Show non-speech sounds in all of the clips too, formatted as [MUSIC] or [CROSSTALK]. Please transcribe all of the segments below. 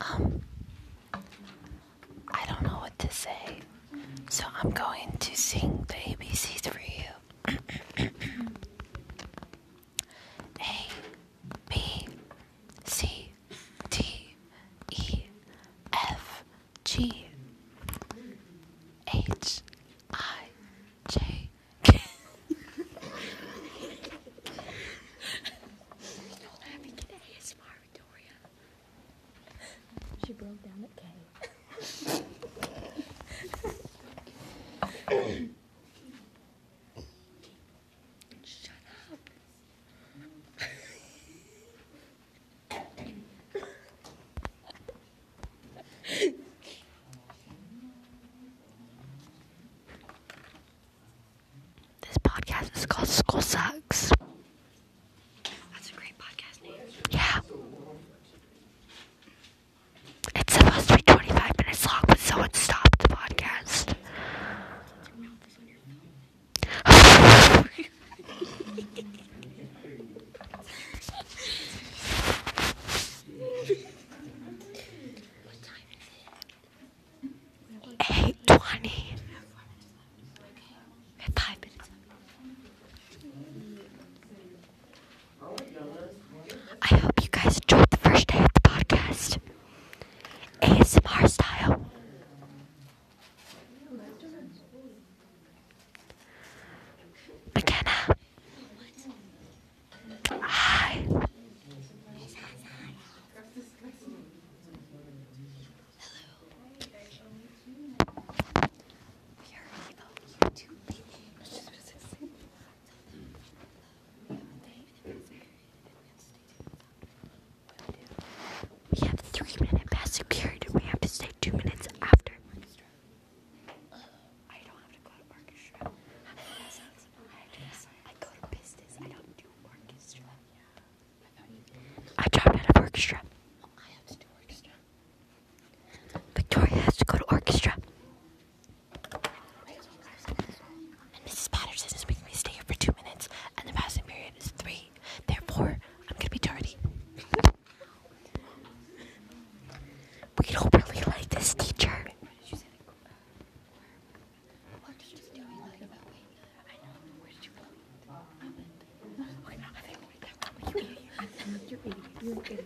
Um, I don't know what to say, so I'm going to sing the ABCs for you. [CLEARS THROAT] A, B, C, D, E, F, G, H, Shut up. this podcast is called School Sucks. You're kidding.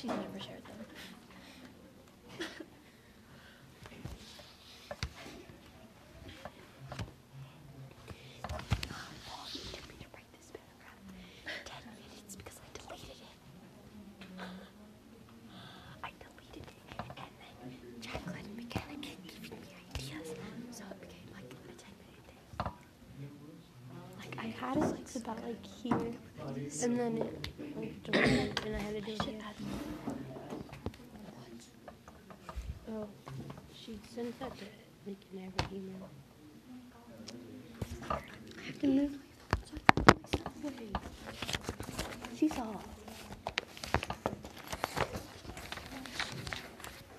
She's never shared them. Ten minutes because I deleted it. I deleted it, and then Jacqueline and McKenna kept giving me ideas, so it became like a ten minute thing. Like I had it like about like here, and then it like deleted, and I had to do it again. Oh, she sent that to like in every email. I have to move away. Seesaw.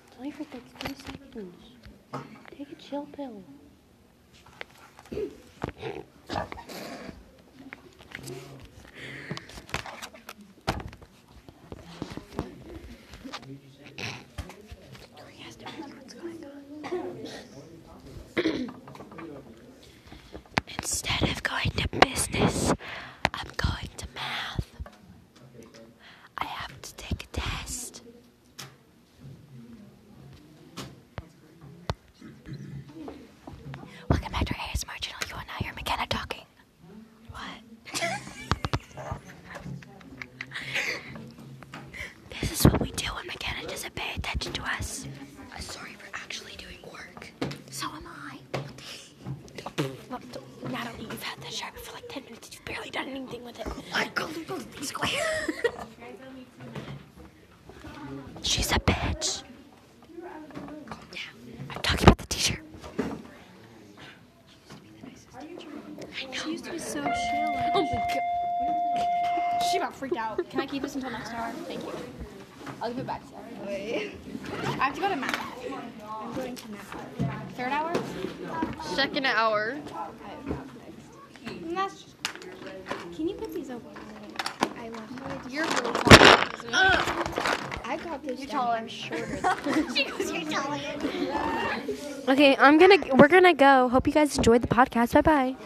It's only for like three seconds. Take a chill pill. Instead of going to business, I'm going to math. I have to take a test. Welcome back to our ASMR channel. You are now hear McKenna talking. What? this is what we do when McKenna doesn't pay attention to us. I'm sorry for actually doing work. So am I. Well, d- Natalie, you've had that sharpie for like 10 minutes. You've barely done anything with it. Let go, let go, be square. She's a bitch. Calm down. I'm talking about the teacher. She used to be so chill. Oh my god. She freaked out. Can I keep this until next hour? Thank you. I'll give it back to you. Wait. I have to go to math. I'm going to math. Third hour? Second hour. And that's just. Can you put these over? I left it. You're really tall. I got this. You're taller. I'm shorter. [LAUGHS] she goes, you're taller. Okay, I'm gonna. We're gonna go. Hope you guys enjoyed the podcast. Bye bye.